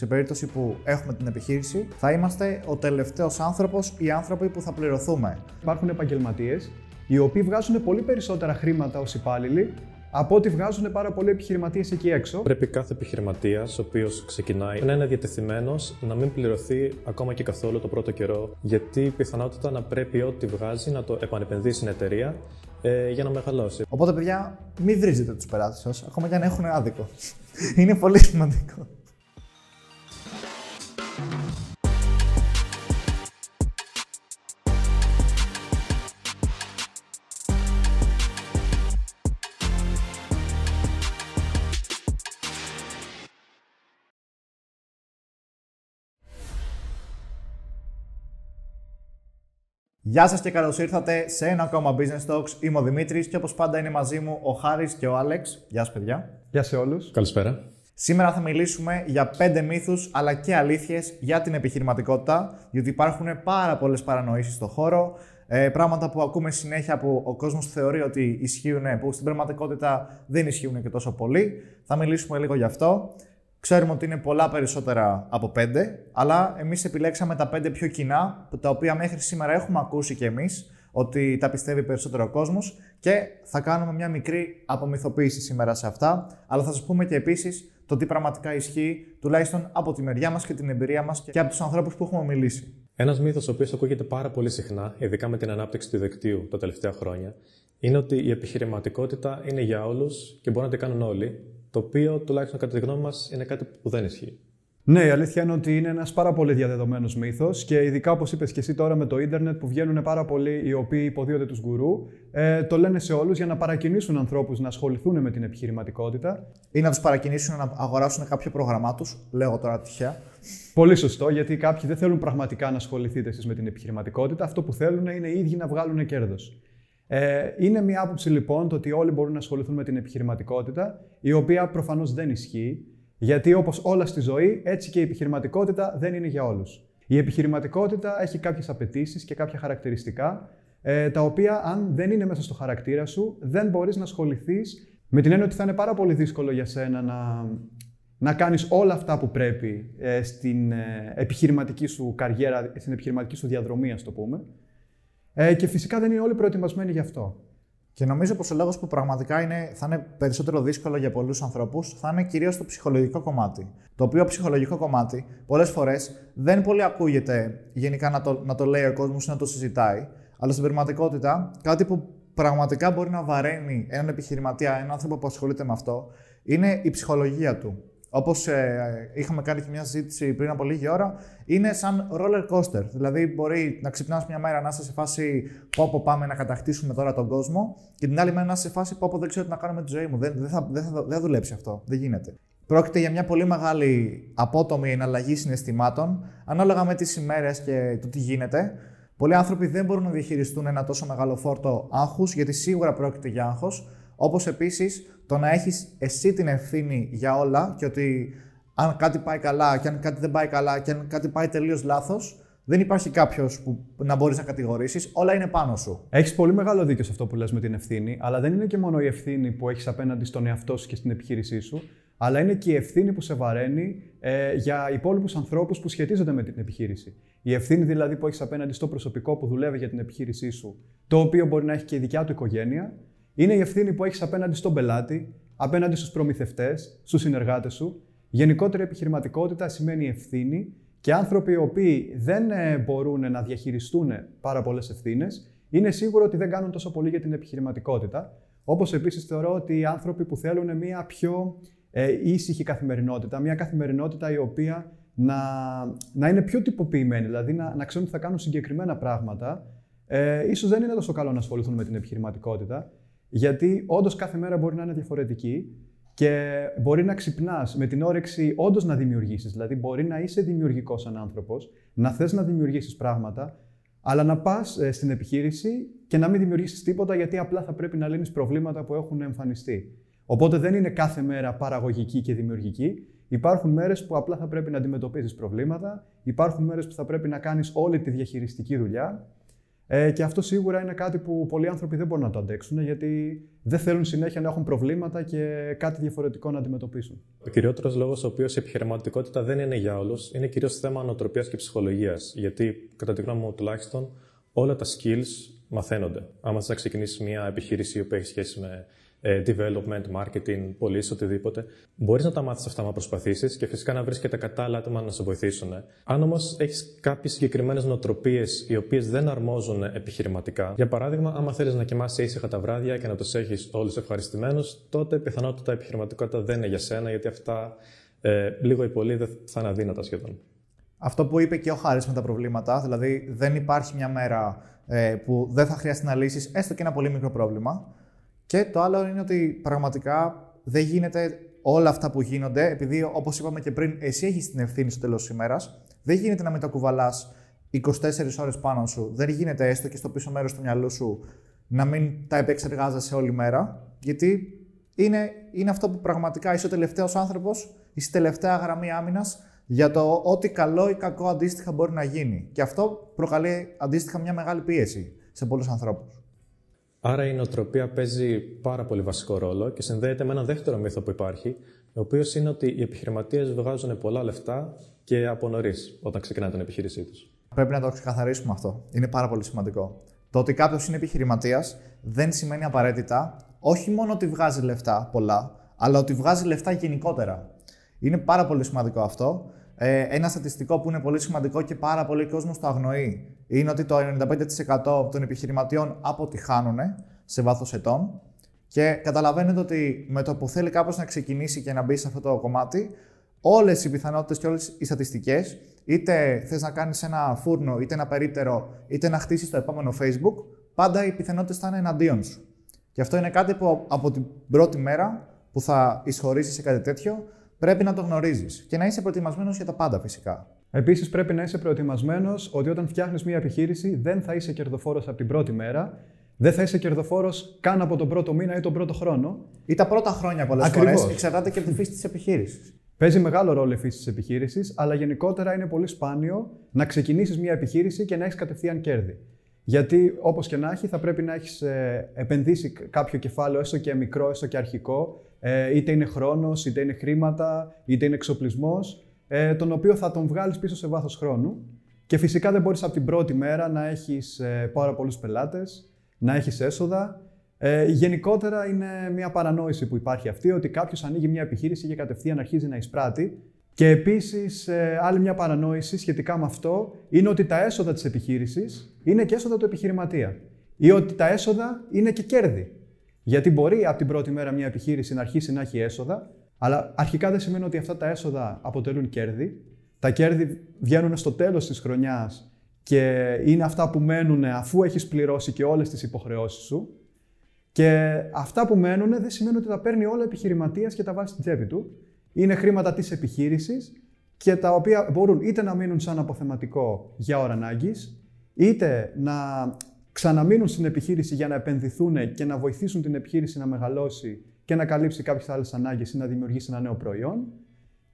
Σε περίπτωση που έχουμε την επιχείρηση, θα είμαστε ο τελευταίος άνθρωπος ή άνθρωποι που θα πληρωθούμε. Υπάρχουν επαγγελματίες οι οποίοι βγάζουν πολύ περισσότερα χρήματα ως υπάλληλοι από ό,τι βγάζουν πάρα πολλοί επιχειρηματίες εκεί έξω. Πρέπει κάθε επιχειρηματίας, ο οποίος ξεκινάει, να είναι διατεθειμένος να μην πληρωθεί ακόμα και καθόλου το πρώτο καιρό, γιατί η πιθανότητα να πρέπει ό,τι βγάζει να το επανεπενδύσει στην εταιρεία ε, για να μεγαλώσει. Οπότε, παιδιά, μην βρίζετε τους πελάτες σας, ακόμα και αν έχουν άδικο. είναι πολύ σημαντικό. Γεια σας και καλώς ήρθατε σε ένα ακόμα Business Talks. Είμαι ο Δημήτρης και όπως πάντα είναι μαζί μου ο Χάρης και ο Άλεξ. Γεια σας παιδιά. Γεια σε όλους. Καλησπέρα. Σήμερα θα μιλήσουμε για πέντε μύθους αλλά και αλήθειες για την επιχειρηματικότητα, γιατί υπάρχουν πάρα πολλές παρανοήσεις στο χώρο, ε, πράγματα που ακούμε συνέχεια που ο κόσμος θεωρεί ότι ισχύουν, που στην πραγματικότητα δεν ισχύουν και τόσο πολύ. Θα μιλήσουμε λίγο γι' αυτό. Ξέρουμε ότι είναι πολλά περισσότερα από πέντε, αλλά εμείς επιλέξαμε τα πέντε πιο κοινά, τα οποία μέχρι σήμερα έχουμε ακούσει κι εμείς, ότι τα πιστεύει περισσότερο ο κόσμος και θα κάνουμε μια μικρή απομυθοποίηση σήμερα σε αυτά, αλλά θα σας πούμε και επίσης το τι πραγματικά ισχύει, τουλάχιστον από τη μεριά μας και την εμπειρία μας και από τους ανθρώπους που έχουμε μιλήσει. Ένας μύθος ο οποίος ακούγεται πάρα πολύ συχνά, ειδικά με την ανάπτυξη του δικτύου τα τελευταία χρόνια, είναι ότι η επιχειρηματικότητα είναι για όλους και μπορούν να την κάνουν όλοι, το οποίο τουλάχιστον κατά τη γνώμη μας είναι κάτι που δεν ισχύει. Ναι, η αλήθεια είναι ότι είναι ένας πάρα πολύ διαδεδομένος μύθος και ειδικά όπως είπες και εσύ τώρα με το ίντερνετ που βγαίνουν πάρα πολλοί οι οποίοι υποδίονται τους γκουρού, ε, το λένε σε όλους για να παρακινήσουν ανθρώπους να ασχοληθούν με την επιχειρηματικότητα. Ή να τους παρακινήσουν να αγοράσουν κάποιο πρόγραμμά τους, λέω τώρα τυχαία. Πολύ σωστό, γιατί κάποιοι δεν θέλουν πραγματικά να ασχοληθείτε εσείς με την επιχειρηματικότητα. Αυτό που θέλουν είναι οι ίδιοι να βγάλουν κέρδος. Ε, είναι μια άποψη λοιπόν το ότι όλοι μπορούν να ασχοληθούν με την επιχειρηματικότητα, η οποία προφανώς δεν ισχύει, γιατί όπως όλα στη ζωή, έτσι και η επιχειρηματικότητα δεν είναι για όλους. Η επιχειρηματικότητα έχει κάποιες απαιτήσεις και κάποια χαρακτηριστικά, ε, τα οποία αν δεν είναι μέσα στο χαρακτήρα σου, δεν μπορείς να ασχοληθείς με την έννοια ότι θα είναι πάρα πολύ δύσκολο για σένα να, να κάνεις όλα αυτά που πρέπει ε, στην ε, επιχειρηματική σου καριέρα, στην επιχειρηματική σου διαδρομή, ας το πούμε. Ε, και φυσικά δεν είναι όλοι προετοιμασμένοι γι' αυτό. Και νομίζω πως ο λόγος που πραγματικά είναι, θα είναι περισσότερο δύσκολο για πολλούς ανθρώπους θα είναι κυρίως το ψυχολογικό κομμάτι. Το οποίο ψυχολογικό κομμάτι πολλές φορές δεν πολύ ακούγεται γενικά να το, να το λέει ο κόσμος ή να το συζητάει, αλλά στην πραγματικότητα κάτι που πραγματικά μπορεί να βαραίνει έναν επιχειρηματία, έναν άνθρωπο που ασχολείται με αυτό, είναι η ψυχολογία του. Όπως ε, είχαμε κάνει και μια συζήτηση πριν από λίγη ώρα, είναι σαν roller coaster. Δηλαδή, μπορεί να ξυπνάς μια μέρα να είσαι σε φάση πω, πάμε να κατακτήσουμε τώρα τον κόσμο, και την άλλη μέρα να είσαι σε φάση πω, δεν ξέρω τι να κάνω με τη ζωή μου. Δεν, δεν, θα, δεν, θα, δεν θα δουλέψει αυτό. Δεν γίνεται. Πρόκειται για μια πολύ μεγάλη απότομη εναλλαγή συναισθημάτων, ανάλογα με τις ημέρες και το τι γίνεται. Πολλοί άνθρωποι δεν μπορούν να διαχειριστούν ένα τόσο μεγάλο φόρτο άγχους, γιατί σίγουρα πρόκειται για άγχος. Όπως επίσης το να έχεις εσύ την ευθύνη για όλα και ότι αν κάτι πάει καλά και αν κάτι δεν πάει καλά και αν κάτι πάει τελείως λάθος, δεν υπάρχει κάποιος που να μπορείς να κατηγορήσεις. Όλα είναι πάνω σου. Έχεις πολύ μεγάλο δίκιο σε αυτό που λες με την ευθύνη, αλλά δεν είναι και μόνο η ευθύνη που έχεις απέναντι στον εαυτό σου και στην επιχείρησή σου, αλλά είναι και η ευθύνη που σε βαραίνει ε, για υπόλοιπους ανθρώπους που σχετίζονται με την επιχείρηση. Η ευθύνη δηλαδή που έχεις απέναντι στο προσωπικό που δουλεύει για την επιχείρησή σου, το οποίο μπορεί να έχει και η δικιά του οικογένεια, είναι η ευθύνη που έχεις απέναντι στον πελάτη, απέναντι στους προμηθευτές, στους συνεργάτες σου. Γενικότερη επιχειρηματικότητα σημαίνει ευθύνη και άνθρωποι οι οποίοι δεν ε, μπορούν να διαχειριστούν πάρα πολλές ευθύνες, είναι σίγουρο ότι δεν κάνουν τόσο πολύ για την επιχειρηματικότητα. Όπως επίσης θεωρώ ότι οι άνθρωποι που θέλουν μια πιο ε, ήσυχη καθημερινότητα, μια καθημερινότητα η οποία να, να είναι πιο τυποποιημένη, δηλαδή να, να ξέρουν ότι θα κάνουν συγκεκριμένα πράγματα, ε, ίσως δεν είναι τόσο καλό να ασχοληθούν με την επιχειρηματικότητα. Γιατί όντως κάθε μέρα μπορεί να είναι διαφορετική και μπορεί να ξυπνάς με την όρεξη όντως να δημιουργήσεις. Δηλαδή, μπορεί να είσαι δημιουργικός σαν άνθρωπος, να θες να δημιουργήσεις πράγματα, αλλά να πας ε, στην επιχείρηση και να μην δημιουργήσεις τίποτα γιατί απλά θα πρέπει να λύνεις προβλήματα που έχουν εμφανιστεί. Οπότε δεν είναι κάθε μέρα παραγωγική και δημιουργική. Υπάρχουν μέρες που απλά θα πρέπει να αντιμετωπίζεις προβλήματα, υπάρχουν μέρες που θα πρέπει να κάνεις όλη τη διαχειριστική δουλειά Ε, και αυτό σίγουρα είναι κάτι που πολλοί άνθρωποι δεν μπορούν να το αντέξουν, γιατί δεν θέλουν συνέχεια να έχουν προβλήματα και κάτι διαφορετικό να αντιμετωπίσουν. Ο κυριότερος λόγος ο οποίος η επιχειρηματικότητα δεν είναι για όλους είναι κυρίως θέμα νοοτροπία και ψυχολογίας. Γιατί, κατά τη γνώμη μου τουλάχιστον, όλα τα skills μαθαίνονται. Άμα θα ξεκινήσεις μια επιχείρηση που έχει σχέση με ε, development, marketing, πωλήσει, οτιδήποτε. Μπορείς να τα μάθεις αυτά να προσπαθήσεις και φυσικά να βρεις και τα κατάλληλα άτομα να σε βοηθήσουν. Αν όμως έχεις κάποιες συγκεκριμένες νοοτροπίες οι οποίες δεν αρμόζουν επιχειρηματικά, για παράδειγμα, άμα θέλεις να κοιμάσαι ήσυχα τα βράδια και να τους έχεις όλους ευχαριστημένους, τότε πιθανότητα επιχειρηματικότητα δεν είναι για σένα, γιατί αυτά ε, λίγο ή πολύ δεν θα είναι αδύνατα σχεδόν. Αυτό που είπε και ο Χάρης με τα προβλήματα, δηλαδή δεν υπάρχει μια μέρα ε, που δεν θα χρειαστεί να λύσεις έστω και ένα πολύ μικρό πρόβλημα. Και το άλλο είναι ότι πραγματικά δεν γίνεται όλα αυτά που γίνονται, επειδή όπως είπαμε και πριν, εσύ έχεις την ευθύνη στο τέλος της ημέρας. Δεν γίνεται να μην τα κουβαλάς 24 ώρες πάνω σου. Δεν γίνεται έστω και στο πίσω μέρος του μυαλού σου να μην τα επεξεργάζεσαι όλη μέρα. Γιατί είναι, είναι αυτό που πραγματικά είσαι ο τελευταίος άνθρωπος, είσαι η τελευταία γραμμή άμυνας για το ό,τι καλό ή κακό αντίστοιχα μπορεί να γίνει. Και αυτό προκαλεί αντίστοιχα μια μεγάλη πίεση σε πολλούς ανθρώπους. Άρα η νοοτροπία παίζει πάρα πολύ βασικό ρόλο και συνδέεται με ένα δεύτερο μύθο που υπάρχει, ο οποίος είναι ότι οι επιχειρηματίες βγάζουν πολλά λεφτά και από νωρίς όταν ξεκινάνε την επιχείρησή τους. Πρέπει να το ξεκαθαρίσουμε αυτό. Είναι πάρα πολύ σημαντικό. Το ότι κάποιος είναι επιχειρηματίας δεν σημαίνει απαραίτητα όχι μόνο ότι βγάζει λεφτά πολλά, αλλά ότι βγάζει λεφτά γενικότερα. Είναι πάρα πολύ σημαντικό αυτό. Ε, ένα στατιστικό που είναι πολύ σημαντικό και πάρα πολύ κόσμος το αγνοεί είναι ότι το 95% των επιχειρηματιών αποτυχάνουν σε βάθος ετών και καταλαβαίνετε ότι με το που θέλει κάποιος να ξεκινήσει και να μπει σε αυτό το κομμάτι, όλες οι πιθανότητες και όλες οι στατιστικές, είτε θες να κάνεις ένα φούρνο, είτε ένα περίπτερο, είτε να χτίσεις το επόμενο Facebook, πάντα οι πιθανότητες θα είναι εναντίον σου. Και αυτό είναι κάτι που από την πρώτη μέρα που θα εισχωρήσει σε κάτι τέτοιο, πρέπει να το γνωρίζεις και να είσαι προετοιμασμένος για τα πάντα φυσικά. Επίσης, πρέπει να είσαι προετοιμασμένος ότι όταν φτιάχνεις μια επιχείρηση δεν θα είσαι κερδοφόρος από την πρώτη μέρα, δεν θα είσαι κερδοφόρος καν από τον πρώτο μήνα ή τον πρώτο χρόνο. Ή τα πρώτα χρόνια πολλές φορές. Εξαρτάται και από τη φύση της επιχείρησης. Παίζει μεγάλο ρόλο η φύση της επιχείρησης, αλλά γενικότερα είναι πολύ σπάνιο να ξεκινήσεις μια επιχείρηση και να έχεις κατευθείαν κέρδη. Γιατί όπως και να έχει, θα πρέπει να έχεις ε, επενδύσει κάποιο κεφάλαιο, έστω και μικρό, έστω και αρχικό, ε, είτε είναι χρόνος, είτε είναι χρήματα, είτε είναι εξοπλισμός, ε, τον οποίο θα τον βγάλεις πίσω σε βάθος χρόνου. Και φυσικά δεν μπορείς από την πρώτη μέρα να έχεις ε, πάρα πολλούς πελάτες, να έχεις έσοδα. Ε, γενικότερα είναι μια παρανόηση που υπάρχει αυτή, ότι κάποιος ανοίγει μια επιχείρηση και κατευθείαν αρχίζει να εισπράττει. Και επίσης, ε, άλλη μια παρανόηση σχετικά με αυτό είναι ότι τα έσοδα της επιχείρησης είναι και έσοδα του επιχειρηματία. Ή ότι τα έσοδα είναι και κέρδη. Γιατί μπορεί από την πρώτη μέρα μια επιχείρηση να αρχίσει να έχει έσοδα, αλλά αρχικά δεν σημαίνει ότι αυτά τα έσοδα αποτελούν κέρδη. Τα κέρδη βγαίνουν στο τέλος της χρονιάς και είναι αυτά που μένουν αφού έχεις πληρώσει και όλες τις υποχρεώσεις σου. Και αυτά που μένουν δεν σημαίνει ότι τα παίρνει όλα επιχειρηματίας και τα βάζει στην τσέπη του. Είναι χρήματα της επιχείρησης και τα οποία μπορούν είτε να μείνουν σαν αποθεματικό για ώρα ανάγκης, είτε να ξαναμείνουν στην επιχείρηση για να επενδυθούν και να βοηθήσουν την επιχείρηση να μεγαλώσει και να καλύψει κάποιες άλλες ανάγκες ή να δημιουργήσει ένα νέο προϊόν.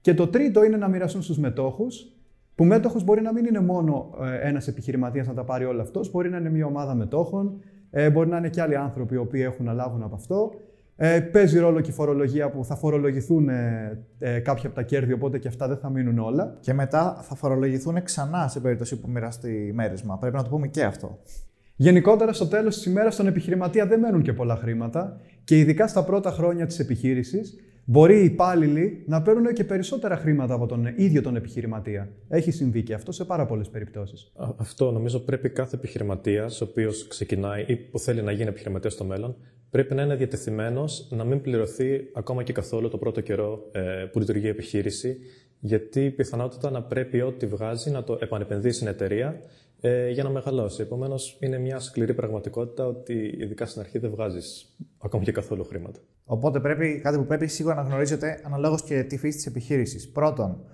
Και το τρίτο είναι να μοιραστούν στους μετόχους, που μέτοχος μπορεί να μην είναι μόνο ε, ένας επιχειρηματίας να τα πάρει όλο αυτός, μπορεί να είναι μια ομάδα μετόχων, ε, μπορεί να είναι και άλλοι άνθρωποι οι οποίοι έχουν να λάβουν από αυτό. Ε, παίζει ρόλο και η φορολογία που θα φορολογηθούν ε, ε, κάποια από τα κέρδη, οπότε και αυτά δεν θα μείνουν όλα. Και μετά θα φορολογηθούν ξανά σε περίπτωση που μοιραστεί μέρισμα. Πρέπει να το πούμε και αυτό. Γενικότερα, στο τέλος της ημέρας, στον επιχειρηματία δεν μένουν και πολλά χρήματα και ειδικά στα πρώτα χρόνια της επιχείρησης, μπορεί οι υπάλληλοι να παίρνουν και περισσότερα χρήματα από τον ίδιο τον επιχειρηματία. Έχει συμβεί και αυτό σε πάρα πολλές περιπτώσεις. Αυτό νομίζω πρέπει κάθε επιχειρηματίας, ο οποίος ξεκινάει ή που θέλει να γίνει επιχειρηματίας στο μέλλον, πρέπει να είναι διατεθειμένος να μην πληρωθεί ακόμα και καθόλου το πρώτο καιρό ε, που λειτουργεί η επιχείρηση, γιατί η πιθανότητα να πρέπει ό,τι βγάζει να το επανεπενδύσει στην εταιρεία ε, για να μεγαλώσει. Επομένως, είναι μια σκληρή πραγματικότητα ότι ειδικά στην αρχή δεν βγάζεις ακόμα και καθόλου χρήματα. Οπότε πρέπει, κάτι που πρέπει σίγουρα να γνωρίζετε αναλόγως και τη φύση της επιχείρησης. Πρώτον,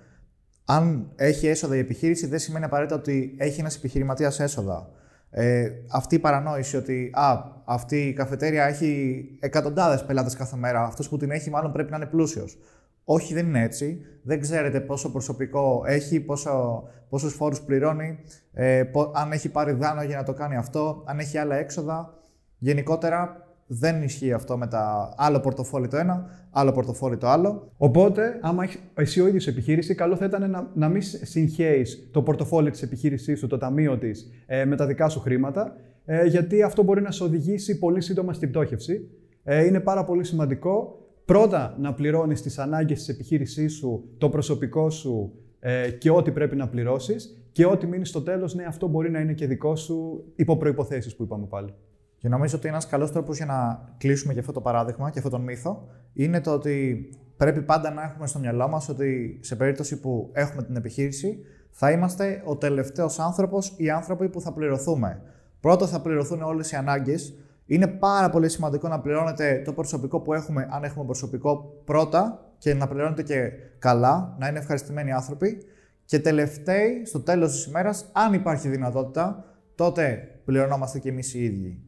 αν έχει έσοδα η επιχείρηση, δεν σημαίνει απαραίτητα ότι έχει ένας επιχειρηματίας έσοδα. Ε, αυτή η παρανόηση ότι α, αυτή η καφετέρια έχει εκατοντάδες πελάτες κάθε μέρα, αυτός που την έχει μάλλον πρέπει να είναι πλούσιος. Όχι, δεν είναι έτσι. Δεν ξέρετε πόσο προσωπικό έχει, πόσο, πόσους φόρους πληρώνει, ε, αν έχει πάρει δάνο για να το κάνει αυτό, αν έχει άλλα έξοδα. Γενικότερα δεν ισχύει αυτό με τα άλλο πορτοφόλι το ένα, άλλο πορτοφόλι το άλλο. Οπότε, άμα έχεις εσύ ο ίδιος επιχείρηση, καλό θα ήταν να, να μην συγχαίεις το πορτοφόλι της επιχείρησής σου, το ταμείο της, ε, με τα δικά σου χρήματα, ε, γιατί αυτό μπορεί να σε οδηγήσει πολύ σύντομα στην πτώχευση. Ε, είναι πάρα πολύ σημαντικό πρώτα να πληρώνεις τις ανάγκες της επιχείρησής σου, το προσωπικό σου ε, και ό,τι πρέπει να πληρώσεις. Και ό,τι μείνει στο τέλος, ναι, αυτό μπορεί να είναι και δικό σου υπό προποθέσει που είπαμε πάλι. Και νομίζω ότι ένας καλός τρόπος για να κλείσουμε και αυτό το παράδειγμα και αυτόν τον μύθο είναι το ότι πρέπει πάντα να έχουμε στο μυαλό μας ότι σε περίπτωση που έχουμε την επιχείρηση, θα είμαστε ο τελευταίος άνθρωπος ή άνθρωποι που θα πληρωθούμε. Πρώτα θα πληρωθούν όλες οι ανάγκες. Είναι πάρα πολύ σημαντικό να πληρώνετε το προσωπικό που έχουμε, αν έχουμε προσωπικό, πρώτα και να πληρώνετε και καλά, να είναι ευχαριστημένοι άνθρωποι. Και τελευταίοι, στο τέλος της ημέρας, αν υπάρχει δυνατότητα, τότε πληρωνόμαστε και εμείς οι ίδιοι.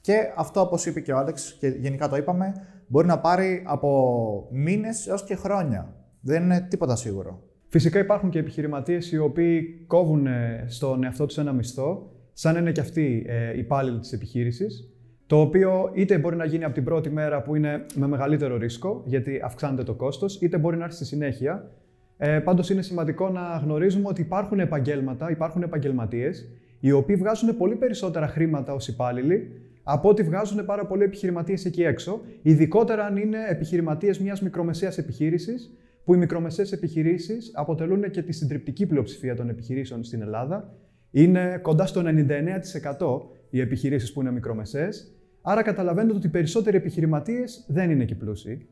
Και αυτό, όπως είπε και ο Άλεξ, και γενικά το είπαμε, μπορεί να πάρει από μήνες έως και χρόνια. Δεν είναι τίποτα σίγουρο. Φυσικά υπάρχουν και επιχειρηματίες οι οποίοι κόβουν ε, στον εαυτό τους ένα μισθό, σαν είναι και αυτοί ε, υπάλληλοι της επιχείρησης. Το οποίο είτε μπορεί να γίνει από την πρώτη μέρα που είναι με μεγαλύτερο ρίσκο, γιατί αυξάνεται το κόστος, είτε μπορεί να έρθει στη συνέχεια. Ε, Πάντως είναι σημαντικό να γνωρίζουμε ότι υπάρχουν επαγγέλματα, υπάρχουν επαγγελματίες, οι οποίοι βγάζουν πολύ περισσότερα χρήματα ως υπάλληλοι από ό,τι βγάζουν πάρα πολλοί επιχειρηματίες εκεί έξω, ειδικότερα αν είναι επιχειρηματίες μιας μικρομεσαίας επιχείρησης, που οι μικρομεσαίες επιχειρήσεις αποτελούν και τη συντριπτική πλειοψηφία των επιχειρήσεων στην Ελλάδα. Είναι κοντά στο 99% οι επιχειρήσεις που είναι μικρομεσαίες. Άρα καταλαβαίνετε ότι οι περισσότεροι επιχειρηματίες δεν είναι και πλούσιοι.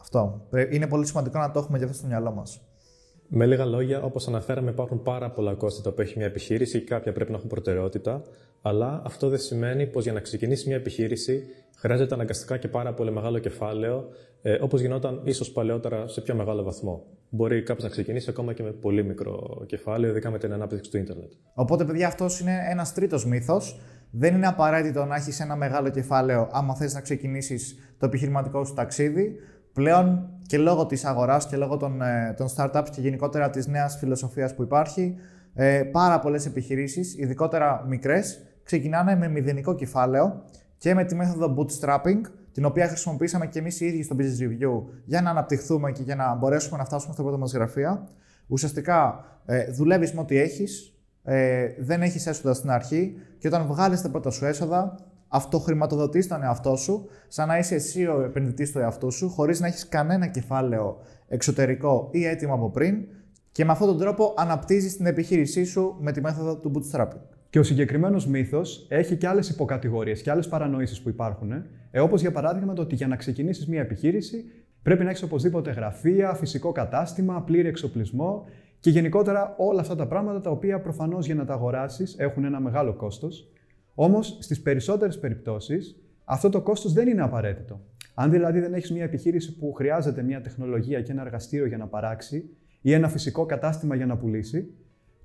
Αυτό. Είναι πολύ σημαντικό να το έχουμε και αυτό στο μυαλό μας. Με λίγα λόγια, όπως αναφέραμε, υπάρχουν πάρα πολλά κόστη τα οποία έχει μια επιχείρηση και κάποια πρέπει να έχουν προτεραιότητα. Αλλά αυτό δεν σημαίνει πως για να ξεκινήσει μια επιχείρηση χρειάζεται αναγκαστικά και πάρα πολύ μεγάλο κεφάλαιο, ε, όπως γινόταν ίσως παλαιότερα σε πιο μεγάλο βαθμό. Μπορεί κάποιος να ξεκινήσει ακόμα και με πολύ μικρό κεφάλαιο, ειδικά με την ανάπτυξη του ίντερνετ. Οπότε, παιδιά, αυτός είναι ένας τρίτος μύθος. Δεν είναι απαραίτητο να έχεις ένα μεγάλο κεφάλαιο άμα θες να ξεκινήσεις το επιχειρηματικό σου ταξίδι. Πλέον και λόγω της αγοράς και λόγω των, ε, των startups και γενικότερα της νέας φιλοσοφίας που υπάρχει, ε, πάρα πολλές επιχειρήσεις, ειδικότερα μικρές, ξεκινάνε με μηδενικό κεφάλαιο και με τη μέθοδο bootstrapping, την οποία χρησιμοποίησαμε και εμείς οι ίδιοι στο Business Review για να αναπτυχθούμε και για να μπορέσουμε να φτάσουμε στα πρώτα μας γραφεία. Ουσιαστικά ε, δουλεύεις με ό,τι έχεις, ε, δεν έχεις έσοδα στην αρχή και όταν βγάλεις τα πρώτα σου έσοδα, αυτοχρηματοδοτείς τον εαυτό σου, σαν να είσαι εσύ ο επενδυτής του εαυτού σου, χωρίς να έχεις κανένα κεφάλαιο εξωτερικό ή έτοιμο από πριν, και με αυτόν τον τρόπο αναπτύσσεις την επιχείρησή σου με τη μέθοδο του bootstrapping. Και ο συγκεκριμένος μύθος έχει και άλλες υποκατηγορίες και άλλες παρανοήσεις που υπάρχουν. Ε, Όπως για παράδειγμα το ότι για να ξεκινήσεις μια επιχείρηση πρέπει να έχεις οπωσδήποτε γραφεία, φυσικό κατάστημα, πλήρη εξοπλισμό και γενικότερα όλα αυτά τα πράγματα τα οποία προφανώς για να τα αγοράσεις έχουν ένα μεγάλο κόστος. Όμως, στις περισσότερες περιπτώσεις, αυτό το κόστος δεν είναι απαραίτητο. Αν δηλαδή δεν έχεις μια επιχείρηση που χρειάζεται μια τεχνολογία και ένα εργαστήριο για να παράξει ή ένα φυσικό κατάστημα για να πουλήσει,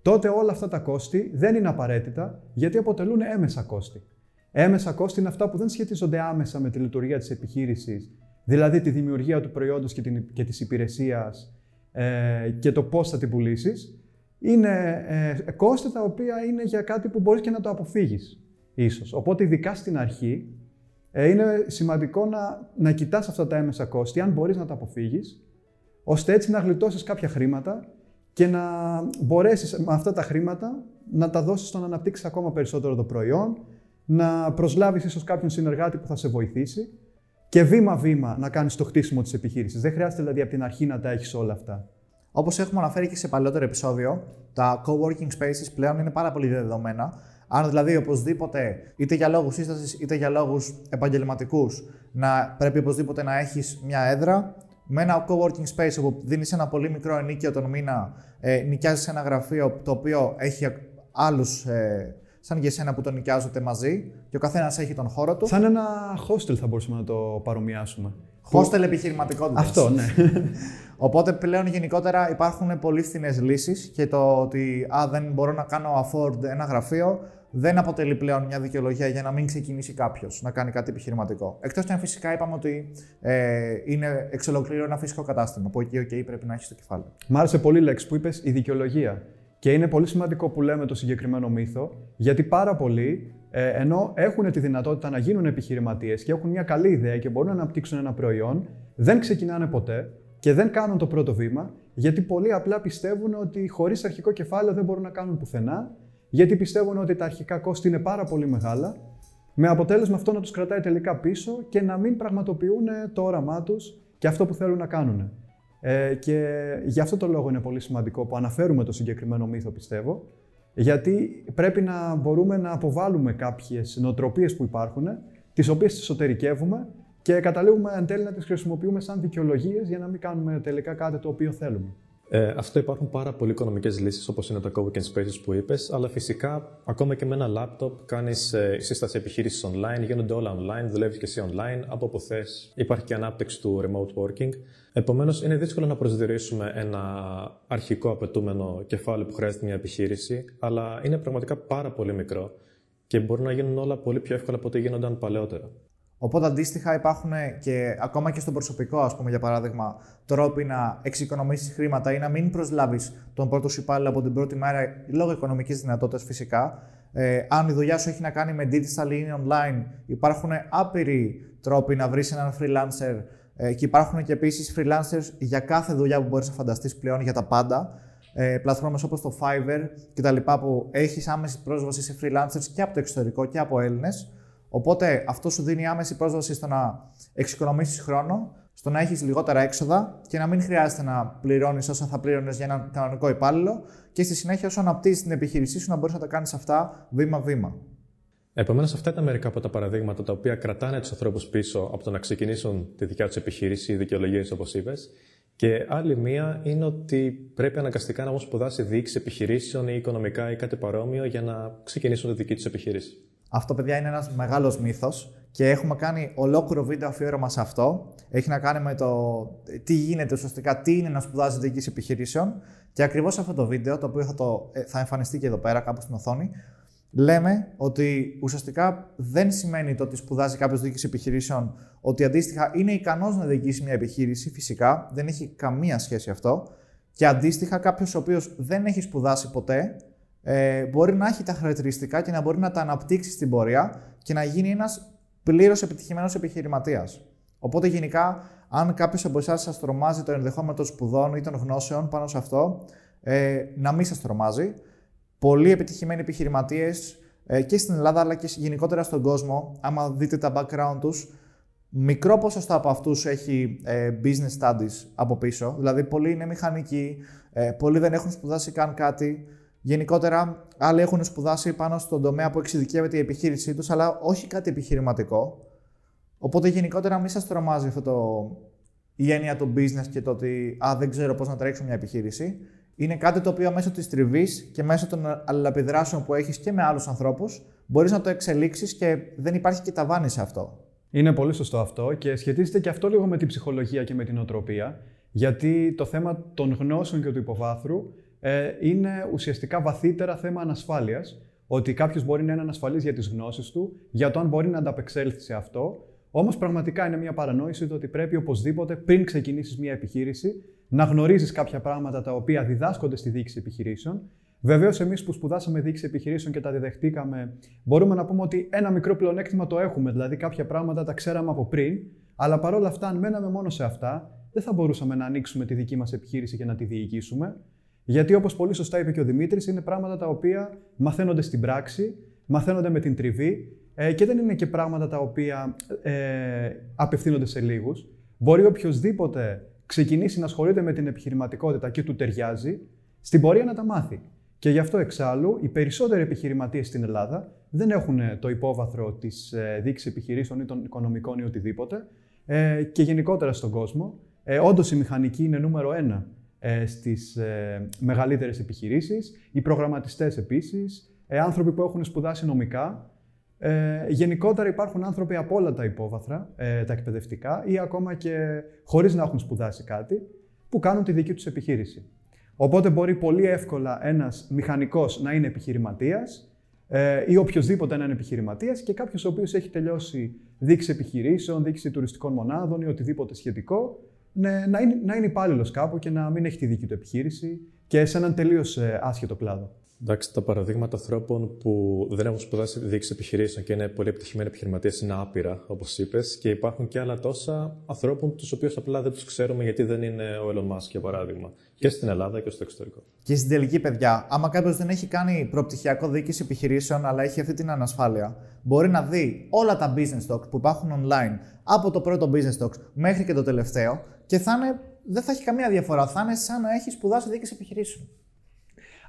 τότε όλα αυτά τα κόστη δεν είναι απαραίτητα γιατί αποτελούν έμεσα κόστη. Έμεσα κόστη είναι αυτά που δεν σχετίζονται άμεσα με τη λειτουργία της επιχείρησης, δηλαδή τη δημιουργία του προϊόντος και, την, και της υπηρεσίας ε, και το πώς θα την πουλήσεις. Είναι ε, κόστη τα οποία είναι για κάτι που μπορείς και να το αποφύγεις ίσως. Οπότε ειδικά στην αρχή ε, είναι σημαντικό να, να κοιτάς αυτά τα έμεσα κόστη, αν μπορείς να τα αποφύγεις, ώστε έτσι να γλιτώσεις κάποια χρήματα και να μπορέσεις με αυτά τα χρήματα να τα δώσεις στο να αναπτύξεις ακόμα περισσότερο το προϊόν, να προσλάβεις ίσως κάποιον συνεργάτη που θα σε βοηθήσει και βήμα-βήμα να κάνεις το χτίσιμο της επιχείρησης. Δεν χρειάζεται δηλαδή από την αρχή να τα έχεις όλα αυτά. Όπως έχουμε αναφέρει και σε παλαιότερο επεισόδιο, τα co-working spaces πλέον είναι πάρα πολύ δεδομένα αν δηλαδή οπωσδήποτε, είτε για λόγους σύστασης είτε για λόγους επαγγελματικούς, να πρέπει οπωσδήποτε να έχεις μια έδρα, με ένα co-working space όπου δίνεις ένα πολύ μικρό ενίκιο τον μήνα, ε, νοικιάζεις ένα γραφείο το οποίο έχει άλλους ε, σαν και εσένα που τον νοικιάζονται μαζί και ο καθένας έχει τον χώρο του. Σαν ένα hostel θα μπορούσαμε να το παρομοιάσουμε. Hostel επιχειρηματικότητας. Αυτό, ναι. Οπότε πλέον γενικότερα υπάρχουν πολύ φθηνές λύσεις και το ότι α, δεν μπορώ να κάνω afford ένα γραφείο, δεν αποτελεί πλέον μια δικαιολογία για να μην ξεκινήσει κάποιος να κάνει κάτι επιχειρηματικό. Εκτός και αν φυσικά είπαμε ότι ε, είναι εξ ολοκλήρου ένα φυσικό κατάστημα που εκεί okay, πρέπει να έχεις το κεφάλαιο. Μ' άρεσε πολύ η λέξη που είπες, η δικαιολογία. Και είναι πολύ σημαντικό που λέμε το συγκεκριμένο μύθο, γιατί πάρα πολλοί, ε, ενώ έχουν τη δυνατότητα να γίνουν επιχειρηματίες και έχουν μια καλή ιδέα και μπορούν να αναπτύξουν ένα προϊόν, δεν ξεκινάνε ποτέ και δεν κάνουν το πρώτο βήμα, γιατί πολλοί απλά πιστεύουν ότι χωρίς αρχικό κεφάλαιο δεν μπορούν να κάνουν πουθενά, γιατί πιστεύουν ότι τα αρχικά κόστη είναι πάρα πολύ μεγάλα, με αποτέλεσμα αυτό να τους κρατάει τελικά πίσω και να μην πραγματοποιούν το όραμά τους και αυτό που θέλουν να κάνουν. Ε, και γι' αυτό το λόγο είναι πολύ σημαντικό που αναφέρουμε το συγκεκριμένο μύθο, πιστεύω, γιατί πρέπει να μπορούμε να αποβάλουμε κάποιες νοοτροπίες που υπάρχουν, τις οποίες τις εσωτερικεύουμε και καταλήγουμε εν τέλει να τις χρησιμοποιούμε σαν δικαιολογίες για να μην κάνουμε τελικά κάτι το οποίο θέλουμε. Ε, αυτό υπάρχουν πάρα πολλοί οικονομικές λύσεις όπως είναι το Coworking Spaces που είπες, αλλά φυσικά ακόμα και με ένα laptop κάνεις ε, σύσταση επιχείρηση online, γίνονται όλα online, δουλεύεις και εσύ online, από όπου θες. Υπάρχει και ανάπτυξη του remote working. Επομένως, είναι δύσκολο να προσδιορίσουμε ένα αρχικό απαιτούμενο κεφάλαιο που χρειάζεται μια επιχείρηση, αλλά είναι πραγματικά πάρα πολύ μικρό και μπορούν να γίνουν όλα πολύ πιο εύκολα από ό,τι γίνονταν παλαιότερα. Οπότε αντίστοιχα υπάρχουν και ακόμα και στο προσωπικό, ας πούμε, για παράδειγμα, τρόποι να εξοικονομήσεις χρήματα ή να μην προσλάβεις τον πρώτο σου υπάλληλο από την πρώτη μέρα λόγω οικονομικής δυνατότητας φυσικά. Ε, αν η δουλειά σου έχει να κάνει με digital ή online, υπάρχουν άπειροι τρόποι να βρεις έναν freelancer ε, και υπάρχουν και επίσης freelancers για κάθε δουλειά που μπορείς να φανταστείς πλέον για τα πάντα. Ε, πλατφόρμες όπως το Fiverr κτλ. που έχεις άμεση πρόσβαση σε freelancers και από το εξωτερικό και από Έλληνες Οπότε αυτό σου δίνει άμεση πρόσβαση στο να εξοικονομήσεις χρόνο, στο να έχεις λιγότερα έξοδα και να μην χρειάζεται να πληρώνεις όσα θα πλήρωνες για έναν κανονικό υπάλληλο και στη συνέχεια, όσο αναπτύσσεις την επιχείρησή σου, να μπορείς να τα κάνεις αυτά βήμα-βήμα. Επομένως, αυτά ήταν μερικά από τα παραδείγματα τα οποία κρατάνε τους ανθρώπους πίσω από το να ξεκινήσουν τη δικιά τους επιχείρηση, οι δικαιολογίες όπως είπες. Και άλλη μία είναι ότι πρέπει αναγκαστικά να έχουν σπουδάσει διοίκηση επιχειρήσεων ή οικονομικά ή κάτι παρόμοιο για να ξεκινήσουν τη δική τους επιχείρηση. Αυτό, παιδιά, είναι ένας μεγάλος μύθος και έχουμε κάνει ολόκληρο βίντεο αφιέρωμα σε αυτό. Έχει να κάνει με το τι γίνεται ουσιαστικά, τι είναι να σπουδάζει διοίκηση επιχειρήσεων. Και ακριβώς αυτό το βίντεο, το οποίο θα, το, ε, θα εμφανιστεί και εδώ πέρα, κάπου στην οθόνη, λέμε ότι ουσιαστικά δεν σημαίνει το ότι σπουδάζει κάποιος διοίκηση επιχειρήσεων ότι αντίστοιχα είναι ικανός να διοικήσει μια επιχείρηση. Φυσικά δεν έχει καμία σχέση αυτό. Και αντίστοιχα, κάποιος ο οποίος δεν έχει σπουδάσει ποτέ ε, μπορεί να έχει τα χαρακτηριστικά και να μπορεί να τα αναπτύξει στην πορεία και να γίνει ένας πλήρως επιτυχημένος επιχειρηματίας. Οπότε, γενικά, αν κάποιος από εσάς σας τρομάζει το ενδεχόμενο των σπουδών ή των γνώσεων πάνω σε αυτό, ε, να μην σας τρομάζει. Πολλοί επιτυχημένοι επιχειρηματίες ε, και στην Ελλάδα αλλά και γενικότερα στον κόσμο, άμα δείτε τα background τους, μικρό ποσοστό από αυτούς έχει ε, business studies από πίσω. Δηλαδή, πολλοί είναι μηχανικοί, ε, πολλοί δεν έχουν σπουδάσει καν κάτι. Γενικότερα, άλλοι έχουν σπουδάσει πάνω στον τομέα που εξειδικεύεται η επιχείρησή τους, αλλά όχι κάτι επιχειρηματικό. Οπότε, γενικότερα, μην σας τρομάζει αυτό το, η έννοια του business και το ότι α, δεν ξέρω πώς να τρέξω μια επιχείρηση. Είναι κάτι το οποίο μέσω της τριβής και μέσω των αλληλεπιδράσεων που έχεις και με άλλους ανθρώπους μπορείς να το εξελίξεις και δεν υπάρχει και ταβάνι σε αυτό. Είναι πολύ σωστό αυτό και σχετίζεται και αυτό λίγο με την ψυχολογία και με την οτροπία. Γιατί το θέμα των γνώσεων και του υποβάθρου ε, είναι ουσιαστικά βαθύτερα θέμα ανασφάλειας. Ότι κάποιος μπορεί να είναι ανασφαλής για τις γνώσεις του, για το αν μπορεί να ανταπεξέλθει σε αυτό. Όμως πραγματικά είναι μια παρανόηση το ότι πρέπει οπωσδήποτε πριν ξεκινήσεις μια επιχείρηση να γνωρίζεις κάποια πράγματα τα οποία διδάσκονται στη διοίκηση επιχειρήσεων. Βεβαίως, εμείς που σπουδάσαμε διοίκηση επιχειρήσεων και τα διδεχτήκαμε, μπορούμε να πούμε ότι ένα μικρό πλεονέκτημα το έχουμε. Δηλαδή, κάποια πράγματα τα ξέραμε από πριν, αλλά παρόλα αυτά, αν μέναμε μόνο σε αυτά, δεν θα μπορούσαμε να ανοίξουμε τη δική μας επιχείρηση και να τη διοικήσουμε. Γιατί όπως πολύ σωστά είπε και ο Δημήτρης, είναι πράγματα τα οποία μαθαίνονται στην πράξη, μαθαίνονται με την τριβή ε, και δεν είναι και πράγματα τα οποία ε, απευθύνονται σε λίγους. Μπορεί οποιοδήποτε ξεκινήσει να ασχολείται με την επιχειρηματικότητα και του ταιριάζει, στην πορεία να τα μάθει. Και γι' αυτό εξάλλου οι περισσότεροι επιχειρηματίες στην Ελλάδα δεν έχουν το υπόβαθρο της ε, δείξη επιχειρήσεων ή των οικονομικών ή οτιδήποτε. Ε, και γενικότερα στον κόσμο. Ε, Όντως η μηχανική είναι νούμερο ένα ε, στις ε, μεγαλύτερες επιχειρήσεις, οι προγραμματιστές επίσης, ε, άνθρωποι που έχουν σπουδάσει νομικά. Ε, γενικότερα υπάρχουν άνθρωποι από όλα τα υπόβαθρα, ε, τα εκπαιδευτικά ή ακόμα και χωρίς να έχουν σπουδάσει κάτι, που κάνουν τη δική τους επιχείρηση. Οπότε μπορεί πολύ εύκολα ένας μηχανικός να είναι επιχειρηματίας, ε, ή οποιοδήποτε έναν επιχειρηματίας και κάποιος ο οποίος έχει τελειώσει δείξη επιχειρήσεων, δείξη τουριστικών μονάδων ή οτιδήποτε σχετικό, ναι, να είναι, να είναι υπάλληλος κάπου και να μην έχει τη δική του επιχείρηση και σε έναν τελείως ε, άσχετο κλάδο. Εντάξει, τα παραδείγματα ανθρώπων που δεν έχουν σπουδάσει διοίκηση επιχειρήσεων και είναι πολύ επιτυχημένοι επιχειρηματίες είναι άπειρα, όπως είπες, και υπάρχουν και άλλα τόσα ανθρώπων τους οποίους απλά δεν τους ξέρουμε γιατί δεν είναι ο Elon Musk, για παράδειγμα, και στην Ελλάδα και στο εξωτερικό. Και στην τελική, παιδιά, άμα κάποιος δεν έχει κάνει προπτυχιακό διοίκηση επιχειρήσεων, αλλά έχει αυτή την ανασφάλεια, μπορεί να δει όλα τα business talks που υπάρχουν online από το πρώτο business talks μέχρι και το τελευταίο και θα είναι, δεν θα έχει καμία διαφορά. Θα είναι σαν να έχει σπουδάσει διοίκηση επιχειρήσεων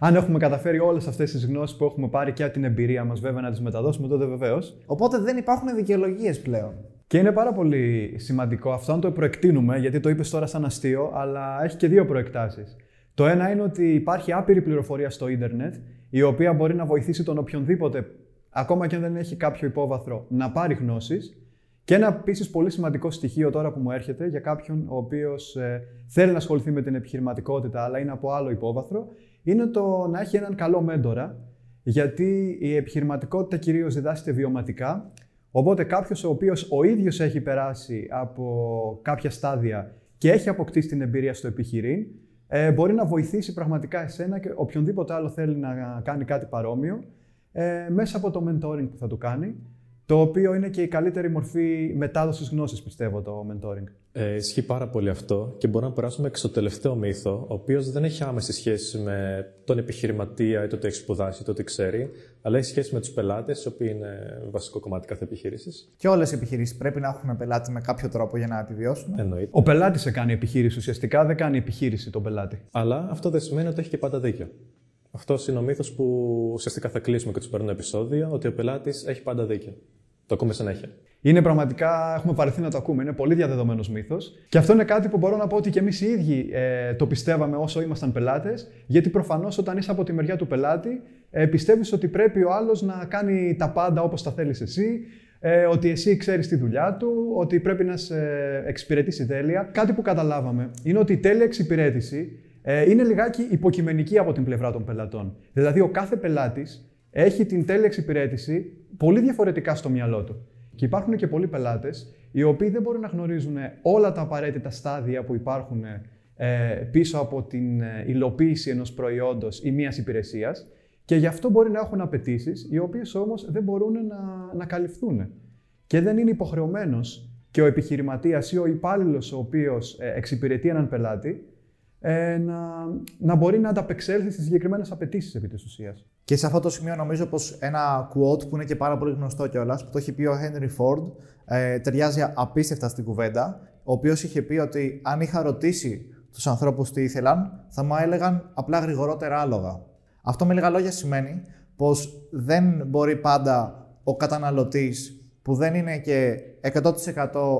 αν έχουμε καταφέρει όλες αυτές τις γνώσεις που έχουμε πάρει και από την εμπειρία μας, βέβαια, να τις μεταδώσουμε, τότε βεβαίως. Οπότε δεν υπάρχουν δικαιολογίες πλέον. Και είναι πάρα πολύ σημαντικό αυτό, αν το προεκτείνουμε, γιατί το είπες τώρα σαν αστείο, αλλά έχει και δύο προεκτάσεις. Το ένα είναι ότι υπάρχει άπειρη πληροφορία στο ίντερνετ, η οποία μπορεί να βοηθήσει τον οποιονδήποτε, ακόμα και αν δεν έχει κάποιο υπόβαθρο, να πάρει γνώσεις. Και ένα επίσης πολύ σημαντικό στοιχείο τώρα που μου έρχεται για κάποιον ο οποίος ε, θέλει να ασχοληθεί με την επιχειρηματικότητα, αλλά είναι από άλλο υπόβαθρο, είναι το να έχει έναν καλό μέντορα, γιατί η επιχειρηματικότητα κυρίως διδάσκεται βιωματικά. Οπότε κάποιος ο οποίος ο ίδιος έχει περάσει από κάποια στάδια και έχει αποκτήσει την εμπειρία στο επιχειρήν, ε, μπορεί να βοηθήσει πραγματικά εσένα και οποιονδήποτε άλλο θέλει να κάνει κάτι παρόμοιο ε, μέσα από το mentoring που θα του κάνει το οποίο είναι και η καλύτερη μορφή μετάδοσης γνώσης, πιστεύω, το mentoring. Ε, ισχύει πάρα πολύ αυτό και μπορούμε να περάσουμε και στο τελευταίο μύθο, ο οποίος δεν έχει άμεση σχέση με τον επιχειρηματία ή το τι έχει σπουδάσει ή το τι ξέρει, αλλά έχει σχέση με τους πελάτες, οι οποίοι είναι βασικό κομμάτι κάθε επιχείρησης. Και όλες οι επιχειρήσεις πρέπει να έχουν πελάτη με κάποιο τρόπο για να επιβιώσουν. Εννοείται. Ο πελάτης σε κάνει επιχείρηση. Ουσιαστικά δεν κάνει επιχείρηση τον πελάτη. Αλλά αυτό δεν σημαίνει ότι έχει και πάντα δίκιο. Αυτός είναι ο μύθος που ουσιαστικά θα κλείσουμε και το σημερινό επεισόδιο, ότι ο πελάτης έχει πάντα δίκιο. Το ακούμε συνέχεια. Είναι πραγματικά, έχουμε βαρεθεί να το ακούμε, είναι πολύ διαδεδομένος μύθος. Και αυτό είναι κάτι που μπορώ να πω ότι και εμείς οι ίδιοι ε, το πιστεύαμε όσο ήμασταν πελάτες, γιατί προφανώς όταν είσαι από τη μεριά του πελάτη, ε, πιστεύεις ότι πρέπει ο άλλος να κάνει τα πάντα όπως τα θέλεις εσύ, ε, ότι εσύ ξέρεις τη δουλειά του, ότι πρέπει να σε εξυπηρετήσει τέλεια. Κάτι που καταλάβαμε είναι ότι η τέλεια εξυπηρέτηση ε, είναι λιγάκι υποκειμενική από την πλευρά των πελατών. Δηλαδή, ο κάθε πελάτης έχει την τέλεια εξυπηρέτηση πολύ διαφορετικά στο μυαλό του. Και υπάρχουν και πολλοί πελάτες οι οποίοι δεν μπορούν να γνωρίζουν όλα τα απαραίτητα στάδια που υπάρχουν ε, πίσω από την ε, υλοποίηση ενός προϊόντος ή μιας υπηρεσίας και γι' αυτό μπορεί να έχουν απαιτήσεις, οι οποίες όμως δεν μπορούν να, να καλυφθούν. Και δεν είναι υποχρεωμένος και ο επιχειρηματίας ή ο υπάλληλος ο οποίος ε, εξυπηρετεί έναν πελάτη ε, να, να μπορεί να ανταπεξέλθει στις συγκεκριμένες απαιτήσεις επί της ουσίας. Και σε αυτό το σημείο νομίζω πως ένα quote που είναι και πάρα πολύ γνωστό κιόλας, που το έχει πει ο Henry Ford, ε, ταιριάζει απίστευτα στην κουβέντα, ο οποίος είχε πει ότι αν είχα ρωτήσει τους ανθρώπους τι ήθελαν, θα μου έλεγαν απλά γρηγορότερα άλογα. Αυτό με λίγα λόγια σημαίνει πως δεν μπορεί πάντα ο καταναλωτής που δεν είναι και 100%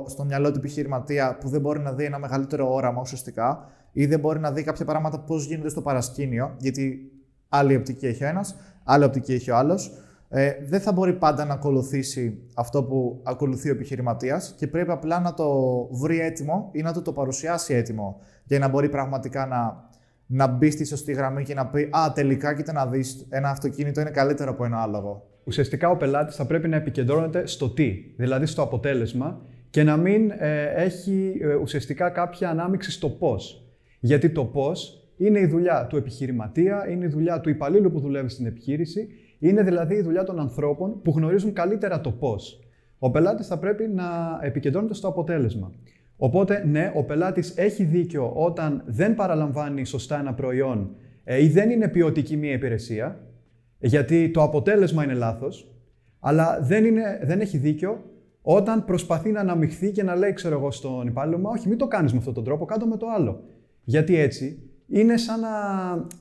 στο μυαλό του επιχειρηματία, που δεν μπορεί να δει ένα μεγαλύτερο όραμα ουσιαστικά, ή δεν μπορεί να δει κάποια πράγματα πώς γίνονται στο παρασκήνιο, γιατί άλλη οπτική έχει ο ένας, άλλη οπτική έχει ο άλλος. Ε, δεν θα μπορεί πάντα να ακολουθήσει αυτό που ακολουθεί ο επιχειρηματίας και πρέπει απλά να το βρει έτοιμο ή να του το παρουσιάσει έτοιμο για να μπορεί πραγματικά να, να μπει στη σωστή γραμμή και να πει Α, τελικά κοίτα να δεις, ένα αυτοκίνητο είναι καλύτερο από ένα άλογο. Ουσιαστικά ο πελάτης θα πρέπει να επικεντρώνεται στο τι, δηλαδή στο αποτέλεσμα και να μην ε, έχει ε, ουσιαστικά κάποια ανάμειξη στο πώς. Γιατί το πώς είναι η δουλειά του επιχειρηματία, είναι η δουλειά του υπαλλήλου που δουλεύει στην επιχείρηση, είναι δηλαδή η δουλειά των ανθρώπων που γνωρίζουν καλύτερα το πώς. Ο πελάτης θα πρέπει να επικεντρώνεται στο αποτέλεσμα. Οπότε, ναι, ο πελάτης έχει δίκιο όταν δεν παραλαμβάνει σωστά ένα προϊόν ε, ή δεν είναι ποιοτική μία υπηρεσία, γιατί το αποτέλεσμα είναι λάθος, αλλά δεν, είναι, δεν έχει δίκιο όταν προσπαθεί να αναμειχθεί και να λέει, ξέρω εγώ, στον υπάλληλο, Μα όχι, μην το κάνεις με αυτόν τον τρόπο, κάτω με το άλλο. Γιατί έτσι είναι σαν να,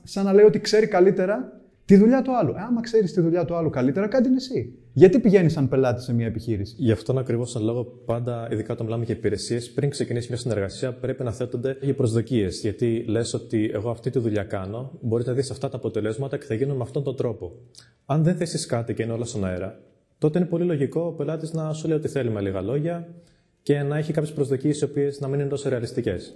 σαν να λέει ότι ξέρει καλύτερα τη δουλειά του άλλου. Ε, άμα ξέρεις τη δουλειά του άλλου καλύτερα, κάντε την εσύ. Γιατί πηγαίνει σαν πελάτης σε μια επιχείρηση; Γι' αυτόν ακριβώς τον λόγο, πάντα, ειδικά όταν μιλάμε για υπηρεσίες, πριν ξεκινήσει μια συνεργασία, πρέπει να θέτονται οι προσδοκίες. Γιατί λες ότι εγώ αυτή τη δουλειά κάνω, μπορείς να δεις αυτά τα αποτελέσματα και θα γίνουν με αυτόν τον τρόπο. Αν δεν θέσεις κάτι και είναι όλα στον αέρα, τότε είναι πολύ λογικό ο πελάτης να σου λέει ότι θέλει με λίγα λόγια και να έχει κάποιες προσδοκίες οι οποίες να μην είναι τόσο ρεαλιστικές.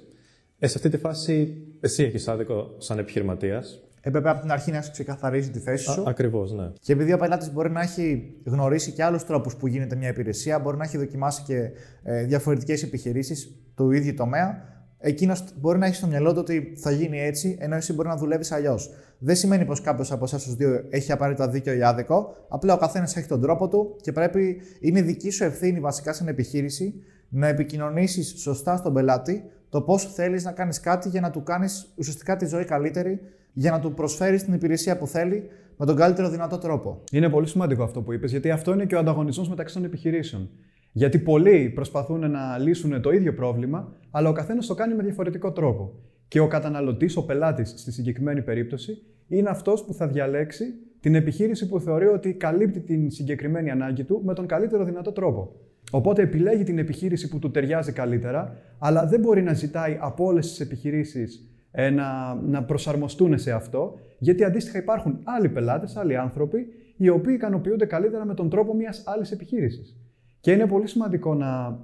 Ε, σε αυτή τη φάση, εσύ έχεις άδικο σαν επιχειρηματίας. Έπρεπε από την αρχή να ξεκαθαρίσει τη θέση σου. Ακριβώς, ναι. Και επειδή ο πελάτης μπορεί να έχει γνωρίσει και άλλους τρόπους που γίνεται μια υπηρεσία, μπορεί να έχει δοκιμάσει και ε, διαφορετικές επιχειρήσεις του ίδιου τομέα, εκείνος μπορεί να έχει στο μυαλό του ότι θα γίνει έτσι, ενώ εσύ μπορεί να δουλεύεις αλλιώς. Δεν σημαίνει πως κάποιος από εσάς τους δύο έχει απαραίτητα δίκιο ή άδικο. Απλά ο καθένας έχει τον τρόπο του και πρέπει, είναι δική σου ευθύνη βασικά στην επιχείρηση να επικοινωνήσεις σωστά στον πελάτη το πώς θέλεις να κάνεις κάτι για να του κάνεις ουσιαστικά τη ζωή καλύτερη, για να του προσφέρεις την υπηρεσία που θέλει με τον καλύτερο δυνατό τρόπο. Είναι πολύ σημαντικό αυτό που είπες, γιατί αυτό είναι και ο ανταγωνισμός μεταξύ των επιχειρήσεων. Γιατί πολλοί προσπαθούν να λύσουν το ίδιο πρόβλημα, αλλά ο καθένας το κάνει με διαφορετικό τρόπο. Και ο καταναλωτής, ο πελάτης στη συγκεκριμένη περίπτωση, είναι αυτός που θα διαλέξει την επιχείρηση που θεωρεί ότι καλύπτει την συγκεκριμένη ανάγκη του με τον καλύτερο δυνατό τρόπο. Οπότε επιλέγει την επιχείρηση που του ταιριάζει καλύτερα, αλλά δεν μπορεί να ζητάει από όλες τις επιχειρήσεις ε, να, να προσαρμοστούν σε αυτό, γιατί αντίστοιχα υπάρχουν άλλοι πελάτες, άλλοι άνθρωποι, οι οποίοι ικανοποιούνται καλύτερα με τον τρόπο μιας άλλης επιχείρησης. Και είναι πολύ σημαντικό να,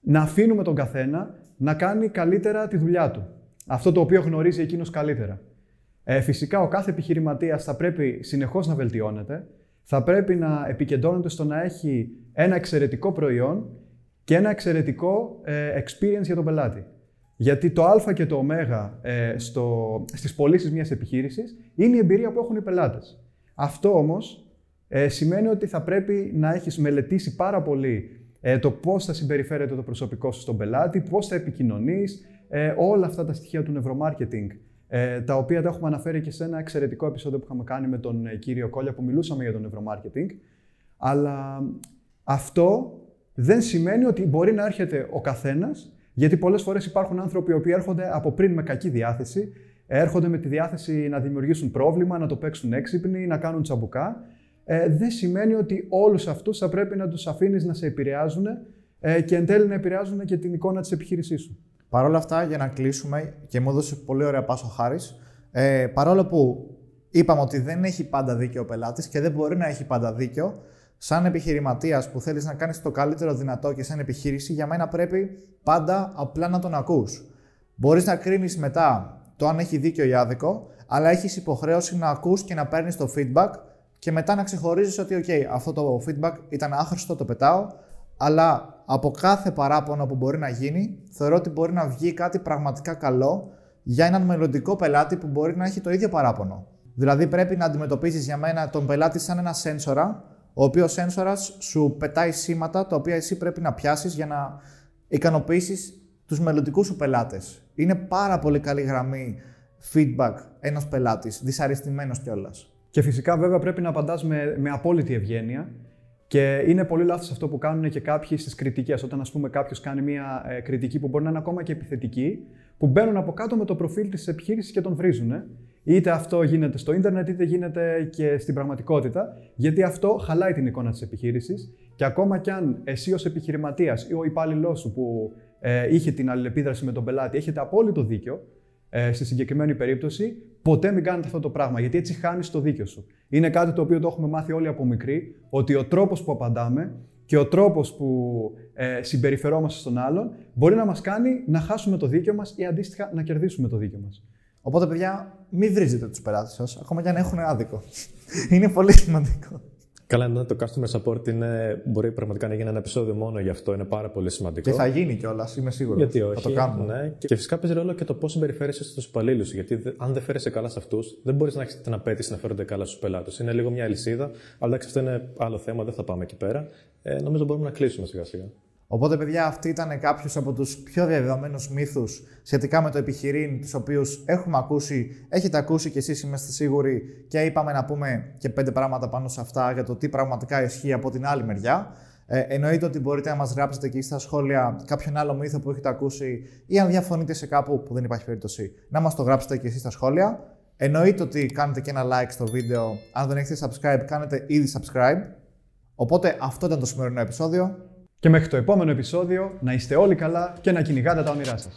να αφήνουμε τον καθένα να κάνει καλύτερα τη δουλειά του. Αυτό το οποίο γνωρίζει εκείνος καλύτερα. Ε, φυσικά ο κάθε επιχειρηματίας θα πρέπει συνεχώς να βελτιώνεται, θα πρέπει να επικεντρώνεται στο να έχει ένα εξαιρετικό προϊόν και ένα εξαιρετικό ε, experience για τον πελάτη. Γιατί το α και το ω ε, στο, στις πωλήσεις μιας επιχείρησης είναι η εμπειρία που έχουν οι πελάτες. Αυτό όμως ε, σημαίνει ότι θα πρέπει να έχεις μελετήσει πάρα πολύ ε, το πώς θα συμπεριφέρεται το προσωπικό σου στον πελάτη, πώς θα επικοινωνείς, ε, όλα αυτά τα στοιχεία του νευρομάρκετινγκ, ε, τα οποία τα έχουμε αναφέρει και σε ένα εξαιρετικό επεισόδιο που είχαμε κάνει με τον ε, κύριο Κόλια που μιλούσαμε για το νευρομάρκετινγκ. Αλλά αυτό δεν σημαίνει ότι μπορεί να έρχεται ο καθένας, γιατί πολλές φορές υπάρχουν άνθρωποι οι οποίοι έρχονται από πριν με κακή διάθεση, έρχονται με τη διάθεση να δημιουργήσουν πρόβλημα, να το παίξουν έξυπνοι, να κάνουν τσαμπουκά ε, δεν σημαίνει ότι όλους αυτούς θα πρέπει να τους αφήνεις να σε επηρεάζουν ε, και εν τέλει να επηρεάζουν και την εικόνα της επιχείρησής σου. Παρ' όλα αυτά, για να κλείσουμε, και μου έδωσε πολύ ωραία πάσο χάρη, ε, παρόλο που είπαμε ότι δεν έχει πάντα δίκιο ο πελάτης και δεν μπορεί να έχει πάντα δίκιο, σαν επιχειρηματίας που θέλεις να κάνεις το καλύτερο δυνατό και σαν επιχείρηση, για μένα πρέπει πάντα απλά να τον ακούς. Μπορείς να κρίνεις μετά το αν έχει δίκιο ή άδικο, αλλά έχεις υποχρέωση να ακούς και να παίρνεις το feedback και μετά να ξεχωρίζεις ότι, OK, αυτό το feedback ήταν άχρηστο, το πετάω, αλλά από κάθε παράπονο που μπορεί να γίνει, θεωρώ ότι μπορεί να βγει κάτι πραγματικά καλό για έναν μελλοντικό πελάτη που μπορεί να έχει το ίδιο παράπονο. Δηλαδή, πρέπει να αντιμετωπίσεις για μένα τον πελάτη σαν ένα σένσορα, ο οποίος σένσορας σου πετάει σήματα τα οποία εσύ πρέπει να πιάσεις για να ικανοποιήσεις τους μελλοντικούς σου πελάτες. Είναι πάρα πολύ καλή γραμμή feedback ένας πελάτης, δυσαρεστημένος κιόλας. Και φυσικά βέβαια πρέπει να απαντάς με, με απόλυτη ευγένεια και είναι πολύ λάθος αυτό που κάνουν και κάποιοι στις κριτικές. Όταν ας πούμε κάποιος κάνει μια ε, κριτική που μπορεί να είναι ακόμα και επιθετική, που μπαίνουν από κάτω με το προφίλ της επιχείρησης και τον βρίζουν. Είτε αυτό γίνεται στο ίντερνετ, είτε γίνεται και στην πραγματικότητα, γιατί αυτό χαλάει την εικόνα της επιχείρησης και ακόμα κι αν εσύ ως επιχειρηματίας ή ο υπάλληλός σου που ε, είχε την αλληλεπίδραση με τον πελάτη έχετε απόλυτο δίκιο, ε, στη συγκεκριμένη περίπτωση, ποτέ μην κάνετε αυτό το πράγμα, γιατί έτσι χάνεις το δίκιο σου. Είναι κάτι το οποίο το έχουμε μάθει όλοι από μικροί, ότι ο τρόπος που απαντάμε και ο τρόπος που ε, συμπεριφερόμαστε στον άλλον μπορεί να μας κάνει να χάσουμε το δίκιο μας ή αντίστοιχα να κερδίσουμε το δίκιο μας. Οπότε, παιδιά, μην βρίζετε τους πελάτες σας, ακόμα και αν έχουν άδικο. είναι πολύ σημαντικό. Καλά, ναι, το customer support είναι, μπορεί πραγματικά να γίνει ένα επεισόδιο μόνο γι' αυτό. Είναι πάρα πολύ σημαντικό. Και θα γίνει κιόλας, είμαι σίγουρος. Γιατί όχι. Θα το κάνουμε. Ναι. Και φυσικά παίζει ρόλο και το πώς συμπεριφέρεσαι στους υπαλλήλους σου. Γιατί αν δεν φέρεσαι καλά σε αυτούς, δεν μπορείς να έχεις την απέτηση να φέρονται καλά στους πελάτες. Είναι λίγο μια αλυσίδα. Αλλά εντάξει, αυτό είναι άλλο θέμα, δεν θα πάμε εκεί πέρα. Ε, νομίζω μπορούμε να κλείσουμε σιγά σιγά. Οπότε, παιδιά, αυτοί ήταν κάποιο από τους πιο διαδεδομένους μύθους σχετικά με το επιχειρήν, τους οποίους έχουμε ακούσει, έχετε ακούσει και εσείς, είμαστε σίγουροι, και είπαμε να πούμε και πέντε πράγματα πάνω σε αυτά για το τι πραγματικά ισχύει από την άλλη μεριά. Ε, εννοείται ότι μπορείτε να μας γράψετε και στα σχόλια κάποιον άλλο μύθο που έχετε ακούσει ή αν διαφωνείτε σε κάπου που δεν υπάρχει περίπτωση, να μας το γράψετε και εσείς στα σχόλια. Εννοείται ότι κάνετε και ένα like στο βίντεο. Αν δεν έχετε subscribe, κάνετε ήδη subscribe. Οπότε αυτό ήταν το σημερινό επεισόδιο. Και μέχρι το επόμενο επεισόδιο να είστε όλοι καλά και να κυνηγάτε τα όνειρά σας.